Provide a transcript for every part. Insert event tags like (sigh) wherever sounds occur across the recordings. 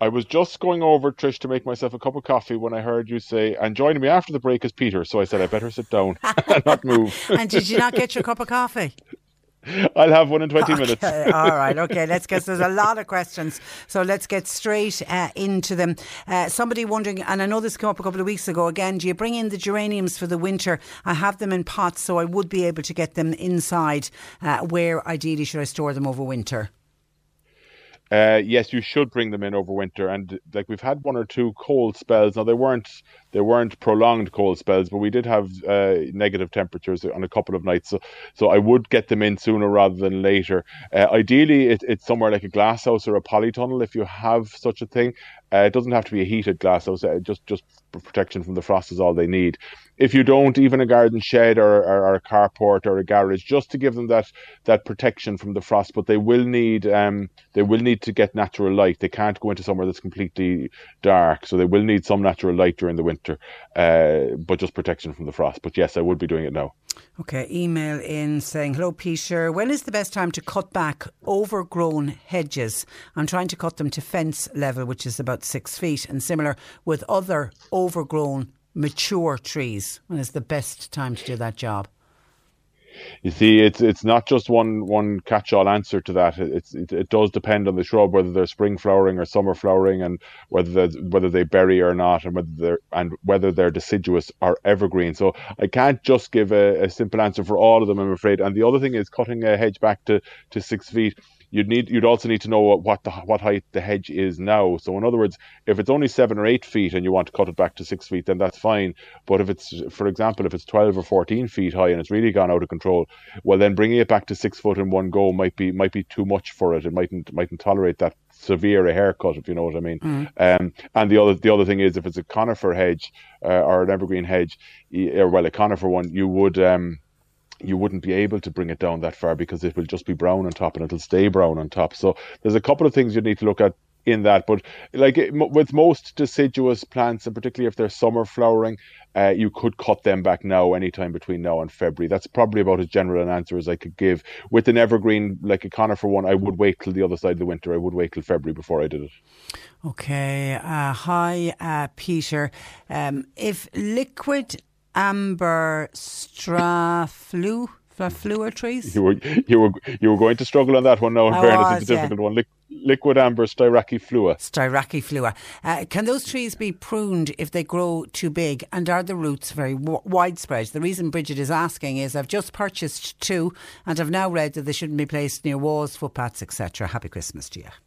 I was just going over, Trish, to make myself a cup of coffee when I heard you say, and joining me after the break is Peter. So I said, I better sit down and not (laughs) move. and did you not get your cup of coffee? (laughs) I'll have one in 20 okay, minutes. all right, (laughs) okay, let's get, there's a lot of questions. So let's get straight uh, into them. Uh, somebody wondering, and I know this came up a couple of weeks ago again, do you bring in the geraniums for the winter? I have them in pots, so I would be able to get them inside. Uh, where ideally should I store them over winter? Uh, yes, you should bring them in over winter. And like we've had one or two cold spells. Now they weren't they weren't prolonged cold spells, but we did have uh, negative temperatures on a couple of nights. So so I would get them in sooner rather than later. Uh, ideally, it, it's somewhere like a glass house or a polytunnel if you have such a thing. Uh, it doesn't have to be a heated glass house. Uh, just just protection from the frost is all they need. If you don't, even a garden shed or, or, or, a carport or a garage, just to give them that that protection from the frost. But they will need um, they will need to get natural light. They can't go into somewhere that's completely dark, so they will need some natural light during the winter. Uh, but just protection from the frost. But yes, I would be doing it now. Okay, email in saying, Hello, Peter. When is the best time to cut back overgrown hedges? I'm trying to cut them to fence level, which is about six feet, and similar with other overgrown mature trees. When is the best time to do that job? You see, it's it's not just one one catch-all answer to that. It's it, it does depend on the shrub whether they're spring flowering or summer flowering, and whether whether they berry or not, and whether they're and whether they're deciduous or evergreen. So I can't just give a, a simple answer for all of them, I'm afraid. And the other thing is cutting a hedge back to to six feet you'd need you'd also need to know what what, the, what height the hedge is now. So in other words, if it's only seven or eight feet and you want to cut it back to six feet, then that's fine. But if it's, for example, if it's twelve or fourteen feet high and it's really gone out of control, well then bringing it back to six foot in one go might be might be too much for it. It mightn't mightn't tolerate that severe a haircut, if you know what I mean. Mm. Um, and the other the other thing is if it's a conifer hedge uh, or an evergreen hedge, or well a conifer one, you would. Um, you wouldn't be able to bring it down that far because it will just be brown on top and it'll stay brown on top. So there's a couple of things you need to look at in that. But like with most deciduous plants, and particularly if they're summer flowering, uh, you could cut them back now, anytime between now and February. That's probably about as general an answer as I could give. With an evergreen, like a conifer one, I would wait till the other side of the winter. I would wait till February before I did it. Okay. Uh, hi, uh, Peter. Um, if liquid amber straflu fleur trees. You were you were you were going to struggle on that one now. In I fairness, was, it's a difficult yeah. one. liquid amber styraciflua. Styraciflua. Uh, can those trees be pruned if they grow too big? And are the roots very w- widespread? The reason Bridget is asking is I've just purchased two, and I've now read that they shouldn't be placed near walls, footpaths, etc. Happy Christmas to you.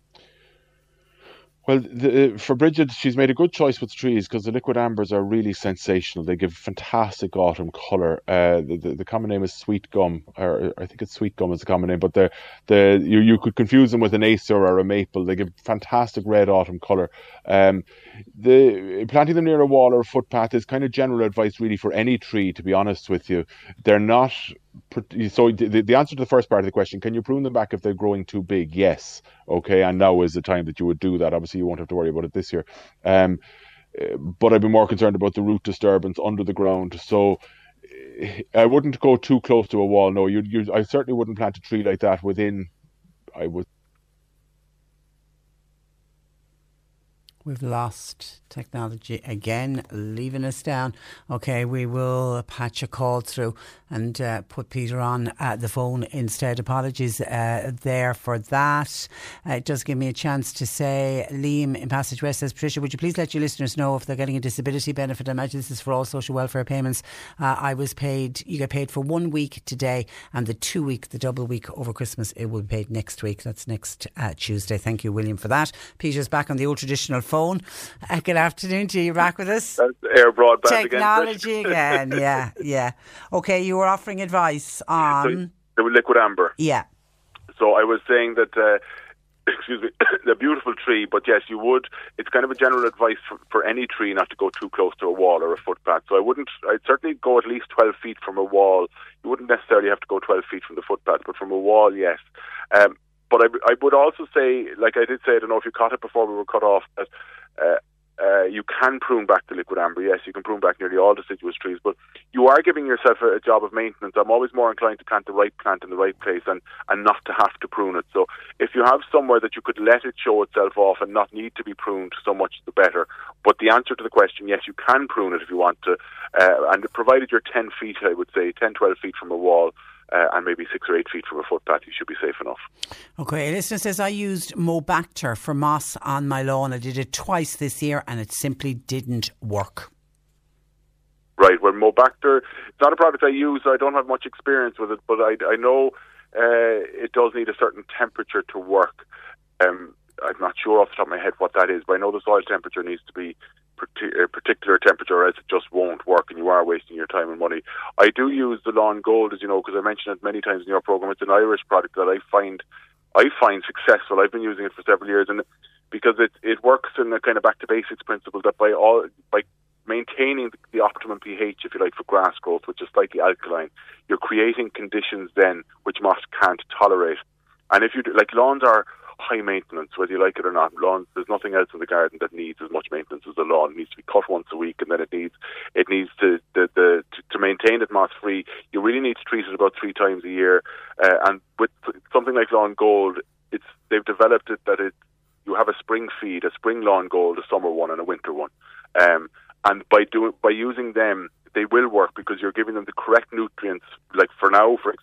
Well, the, for Bridget, she's made a good choice with trees because the liquid ambers are really sensational. They give fantastic autumn colour. Uh, the, the, the, common name is sweet gum, or I think it's sweet gum is the common name, but the the you, you could confuse them with an acer or a maple. They give fantastic red autumn colour. Um, the planting them near a wall or a footpath is kind of general advice, really, for any tree. To be honest with you, they're not. So the, the answer to the first part of the question: Can you prune them back if they're growing too big? Yes. Okay, and now is the time that you would do that. Obviously, you won't have to worry about it this year. Um, but I'd be more concerned about the root disturbance under the ground. So I wouldn't go too close to a wall. No, you, you I certainly wouldn't plant a tree like that within. I would We've lost technology again, leaving us down. Okay, we will patch a call through and uh, put Peter on uh, the phone instead. Apologies uh, there for that. Uh, it does give me a chance to say, Liam in Passage West says, Patricia, would you please let your listeners know if they're getting a disability benefit? I imagine this is for all social welfare payments. Uh, I was paid, you get paid for one week today, and the two week, the double week over Christmas, it will be paid next week. That's next uh, Tuesday. Thank you, William, for that. Peter's back on the old traditional phone. Good afternoon to you. Back with us. air broadband Technology again. again. (laughs) yeah, yeah. Okay, you were offering advice on. The liquid amber. Yeah. So I was saying that. Uh, (coughs) excuse me, (coughs) a beautiful tree, but yes, you would. It's kind of a general advice for, for any tree not to go too close to a wall or a footpath. So I wouldn't. I'd certainly go at least twelve feet from a wall. You wouldn't necessarily have to go twelve feet from the footpath, but from a wall, yes. Um, but I, I would also say, like I did say, I don't know if you caught it before we were cut off, that uh, uh, you can prune back the liquid amber. Yes, you can prune back nearly all deciduous trees, but you are giving yourself a, a, job of maintenance. I'm always more inclined to plant the right plant in the right place and, and not to have to prune it. So if you have somewhere that you could let it show itself off and not need to be pruned, so much the better. But the answer to the question, yes, you can prune it if you want to, uh, and provided you're 10 feet, I would say, 10, 12 feet from a wall, uh, and maybe six or eight feet from a footpath, you should be safe enough. Okay, a listener says I used Mobacter for moss on my lawn. I did it twice this year and it simply didn't work. Right, well, Mobacter, it's not a product I use, I don't have much experience with it, but I, I know uh, it does need a certain temperature to work. Um, I'm not sure off the top of my head what that is, but I know the soil temperature needs to be Uh, particular temperature, else it just won't work, and you are wasting your time and money. I do use the Lawn Gold, as you know, because I mentioned it many times in your program. It's an Irish product that I find I find successful. I've been using it for several years, and because it it works in a kind of back to basics principle that by all by maintaining the, the optimum pH, if you like, for grass growth, which is slightly alkaline, you're creating conditions then which moss can't tolerate. And if you do, like lawns are high maintenance, whether you like it or not. Lawns, there's nothing else in the garden that needs as much maintenance as a lawn. It needs to be cut once a week, and then it needs it needs to the, the to, to maintain it moss free. You really need to treat it about three times a year. Uh, and with something like Lawn Gold, it's they've developed it that it you have a spring feed, a spring Lawn Gold, a summer one, and a winter one. Um, and by doing by using them, they will work because you're giving them the correct nutrients. Like for now, for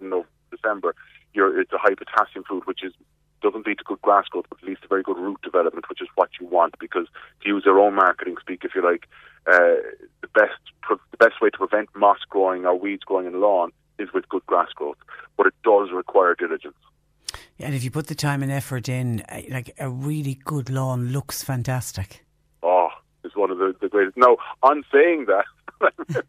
you know, December, you're, it's a high potassium food, which is doesn't lead to good grass growth, but leads to very good root development, which is what you want. Because to use their own marketing speak, if you like, uh, the best the best way to prevent moss growing or weeds growing in a lawn is with good grass growth, but it does require diligence. Yeah, and if you put the time and effort in, uh, like a really good lawn looks fantastic. Oh, it's one of the, the greatest. Now, on saying that, (laughs)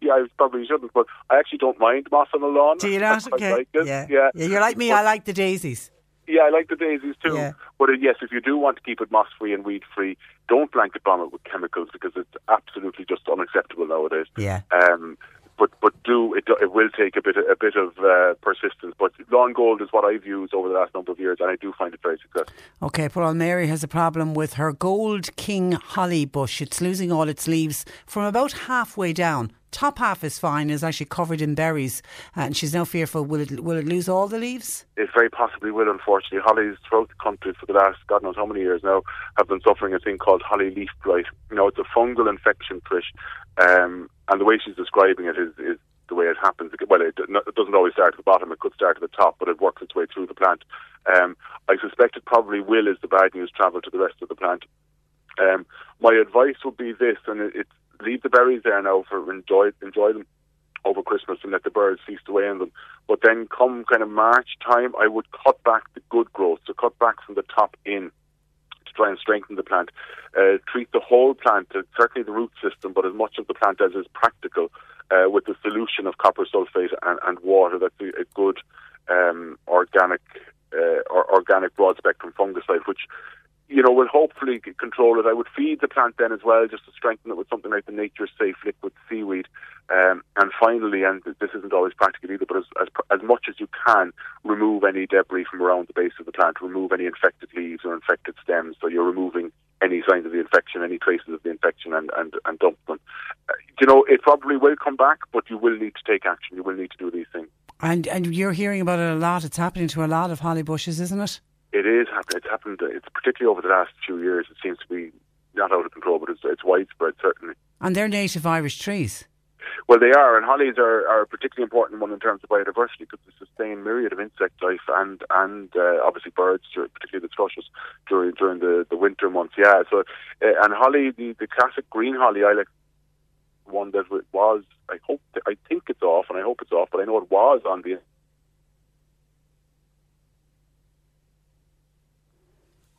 yeah, I probably shouldn't, but I actually don't mind moss on the lawn. Do you not? (laughs) Okay. Like yeah. yeah. yeah. You're like me. But, I like the daisies. Yeah, I like the daisies too. Yeah. But uh, yes, if you do want to keep it moss free and weed free, don't blanket bomb it with chemicals because it's absolutely just unacceptable nowadays. Yeah. Um, but but do it, it will take a bit a bit of uh, persistence. But lawn gold is what I've used over the last number of years, and I do find it very successful. Okay, Paul Mary has a problem with her gold king holly bush. It's losing all its leaves from about halfway down. Top half is fine, is actually covered in berries, and she's now fearful will it will it lose all the leaves? It very possibly will. Unfortunately, hollies throughout the country for the last God knows how many years now have been suffering a thing called holly leaf blight. You know, it's a fungal infection, Trish, um, and the way she's describing it is, is the way it happens. Well, it, doesn't always start at the bottom. It could start at the top, but it works its way through the plant. Um, I suspect it probably will, as the bad news travel to the rest of the plant. Um, my advice would be this, and it, it's leave the berries there now for enjoy enjoy them over Christmas and let the birds feast away on them. But then come kind of March time, I would cut back the good growth, so cut back from the top in to try and strengthen the plant. Uh, treat the whole plant, uh, certainly the root system, but as much of the plant as is practical, uh, with the solution of copper sulfate and, and water. That's a, good um, organic uh, or organic broad spectrum fungicide, which you know, will hopefully control it. I would feed the plant then as well, just to strengthen it with something like the Nature Safe liquid seaweed. Um, and finally, and this isn't always practical either, but as, as, as much as you can, remove any debris from around the base of the plant. Remove any infected leaves or infected stems. So you're removing any signs of the infection, any traces of the infection, and and, and dump them. Uh, you know, it probably will come back, but you will need to take action. You will need to do these things. And and you're hearing about it a lot. It's happening to a lot of holly bushes, isn't it? It is happening. It's happened. It's particularly over the last few years. It seems to be not out of control, but it's, it's widespread certainly. And they're native Irish trees. Well, they are, and hollies are, are a particularly important one in terms of biodiversity because they sustain myriad of insect life and and uh, obviously birds, particularly the thrushes during during the, the winter months. Yeah, so uh, and holly, the, the classic green holly, I like one that was. I hope I think it's off, and I hope it's off, but I know it was on the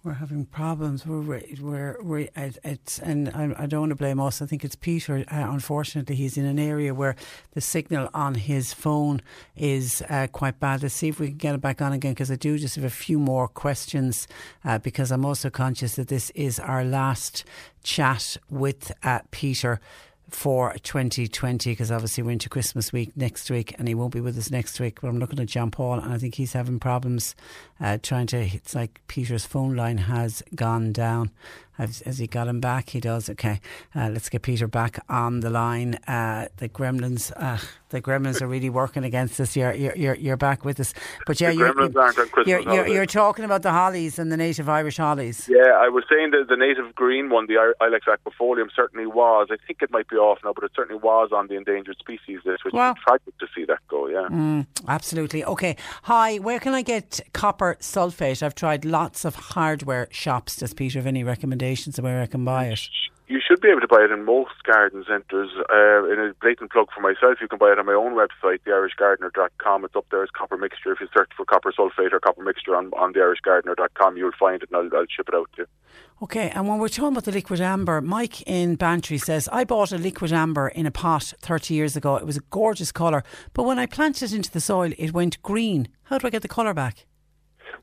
we're having problems. We're, we're, we're it's, and I, I, don't want to blame us. I think it's Peter. Uh, unfortunately, he's in an area where the signal on his phone is uh, quite bad. Let's see if we can get it back on again because I do just have a few more questions uh, because I'm also conscious that this is our last chat with uh, Peter for 2020 because obviously we're into Christmas week next week and he won't be with us next week. But I'm looking at John Paul and I think he's having problems uh, trying to. It's like Peter's phone line has gone down. Has, has he got him back? He does. Okay, uh, let's get Peter back on the line. Uh, the Gremlins, uh, the Gremlins are really working against us. You're you're you're, you're back with us, but yeah, you're you're, you're, you're, talking about the hollies and the native Irish hollies. Yeah, I was saying that the native green one, the Ilex aquifolium, certainly was. I think it might be off now, but it certainly was on the endangered species list, which well, is tragic to see that go. Yeah, mm, absolutely. Okay, hi. Where can I get copper sulfate? I've tried lots of hardware shops. Does Peter have any recommendations? Of where I can buy it? You should be able to buy it in most garden centres. Uh, in a blatant plug for myself, you can buy it on my own website, theirishgardener.com. It's up there as copper mixture. If you search for copper sulfate or copper mixture on, on theirishgardener.com, you'll find it and I'll, I'll ship it out to you. Okay, and when we're talking about the liquid amber, Mike in Bantry says, I bought a liquid amber in a pot 30 years ago. It was a gorgeous colour, but when I planted it into the soil, it went green. How do I get the colour back?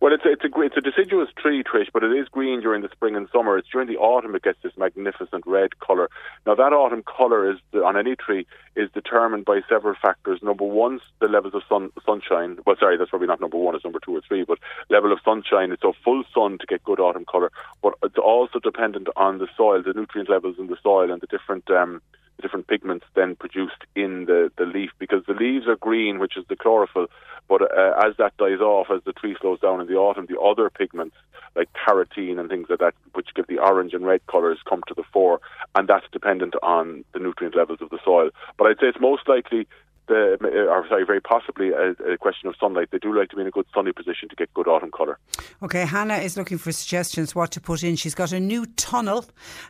Well, it's a, it's a it's a deciduous tree, Trish, but it is green during the spring and summer. It's during the autumn it gets this magnificent red colour. Now, that autumn colour is on any tree is determined by several factors. Number one, the levels of sun sunshine. Well, sorry, that's probably not number one. It's number two or three. But level of sunshine. It's a full sun to get good autumn colour. But it's also dependent on the soil, the nutrient levels in the soil, and the different. Um, the different pigments then produced in the, the leaf because the leaves are green, which is the chlorophyll. But uh, as that dies off, as the tree slows down in the autumn, the other pigments like carotene and things like that, which give the orange and red colours, come to the fore, and that's dependent on the nutrient levels of the soil. But I'd say it's most likely the, or sorry, very possibly a, a, question of sunlight. They do like to be in a good sunny position to get good autumn colour. Okay, Hannah is looking for suggestions what to put in. She's got a new tunnel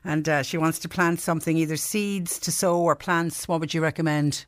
and uh, she wants to plant something, either seeds to sow or plants. What would you recommend?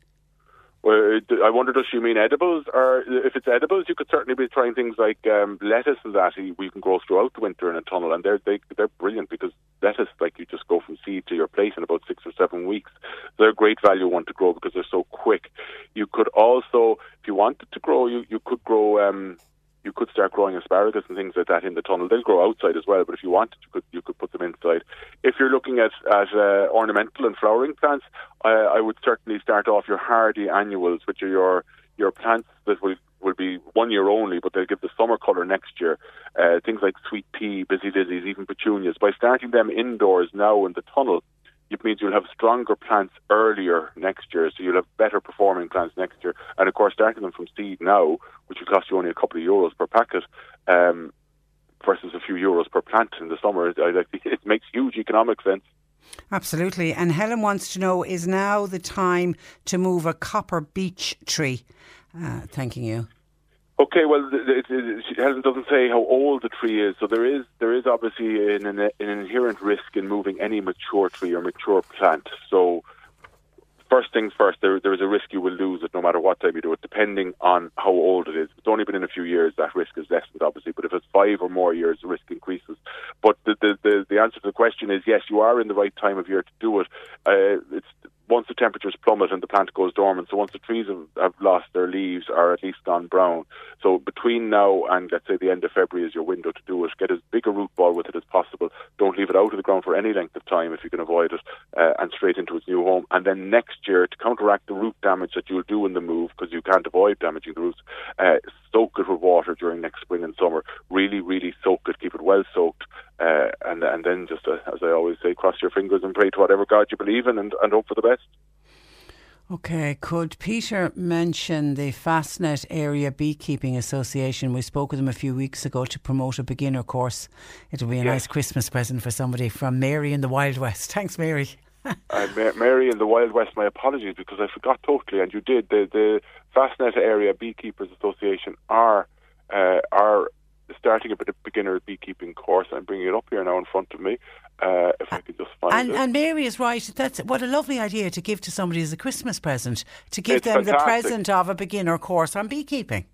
Well, I wonder, does she mean edibles? Or if it's edibles, you could certainly be trying things like um, lettuce and that we can grow throughout the winter in a tunnel, and they're they, they're brilliant because lettuce, like you just go from seed to your plate in about six or seven weeks. They're a great value one to grow because they're so quick. You could also, if you wanted to grow, you you could grow. Um, you could start growing asparagus and things like that in the tunnel. They'll grow outside as well, but if you wanted, you could you could put them inside. If you're looking at at uh, ornamental and flowering plants, I, I would certainly start off your hardy annuals, which are your your plants that will will be one year only, but they'll give the summer colour next year. Uh, things like sweet pea, busy daisies, even petunias. By starting them indoors now in the tunnel, it means you'll have stronger plants earlier next year, so you'll have better performing plants next year. And of course, starting them from seed now, which will cost you only a couple of euros per packet, um, versus a few euros per plant in the summer, (laughs) it makes huge economic sense. Absolutely. And Helen wants to know is now the time to move a copper beech tree? Uh, thanking you. Okay, well, it, it, Helen doesn't say how old the tree is, so there is there is obviously an, an, inherent risk in moving any mature tree or mature plant. So first things first, there, there is a risk you will lose it no matter what time you do it, depending on how old it is. It's only been in a few years, that risk is lessened, obviously. But if it's five or more years, the risk increases. But the, the, the, the answer to the question is yes, you are in the right time of year to do it. Uh, it's once the temperatures plummet and the plant goes dormant, so once the trees have, have, lost their leaves or at least gone brown, so between now and let's say the end of February is your window to do it. Get as big a root ball with it as possible. Don't leave it out of the ground for any length of time if you can avoid it, uh, and straight into its new home. And then next year, to counteract the root damage that you'll do in the move, because you can't avoid damaging the roots, uh, soak it with water during next spring and summer. Really, really soak it. Keep it well soaked. Uh, and and then just uh, as I always say, cross your fingers and pray to whatever God you believe in, and, and hope for the best. Okay, could Peter mention the Fastnet Area Beekeeping Association? We spoke with them a few weeks ago to promote a beginner course. It'll be a yes. nice Christmas present for somebody from Mary in the Wild West. (laughs) Thanks, Mary. uh, Mary in the Wild West, my apologies because I forgot totally, and you did. The, the Fastnet Area Beekeepers Association are uh, are starting a bit of beginner beekeeping course. I'm bringing it up here now in front of me. Uh, if I could just find and, it. And Mary is right. That's what a lovely idea to give to somebody as a Christmas present. To give it's them fantastic. the present of a beginner course on beekeeping.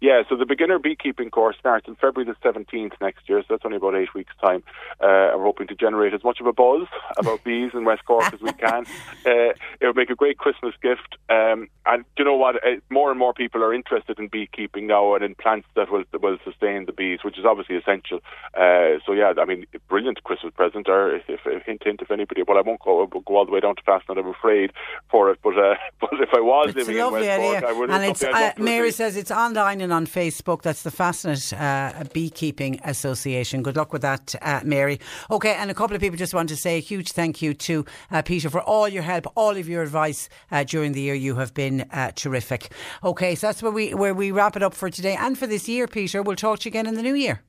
Yeah, so the beginner beekeeping course starts on February the 17th next year, so that's only about eight weeks' time. Uh, we're hoping to generate as much of a buzz about bees in West Cork as we can. (laughs) Uh, it would make a great Christmas gift. Um, and you know what? Uh, more and more people are interested in beekeeping now and in plants that will, that will sustain the bees, which is obviously essential. Uh, so, yeah, I mean, brilliant Christmas present, or if, if, hint, hint, if anybody, well, I won't go, go all the way down to Fastnet, I'm afraid, for it, but, uh, (laughs) but if I was it's living in West idea. Cork, I would And it's, uh, Mary says it's online on Facebook. That's the Fastnet uh, Beekeeping Association. Good luck with that, uh, Mary. Okay, and a couple of people just want to say a huge thank you to uh, Peter for all your help, all of your advice uh, during the year. You have been uh, terrific. Okay, so that's where we where we wrap it up for today and for this year, Peter. We'll talk to you again in the new year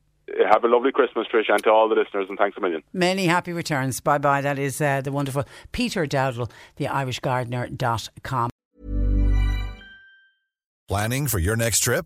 have a lovely Christmas, Trish, and to all the listeners, and thanks a million. Many happy returns. Bye bye. That is uh, the wonderful Peter Dowdall, the IrishGardener.com. Planning for your next trip?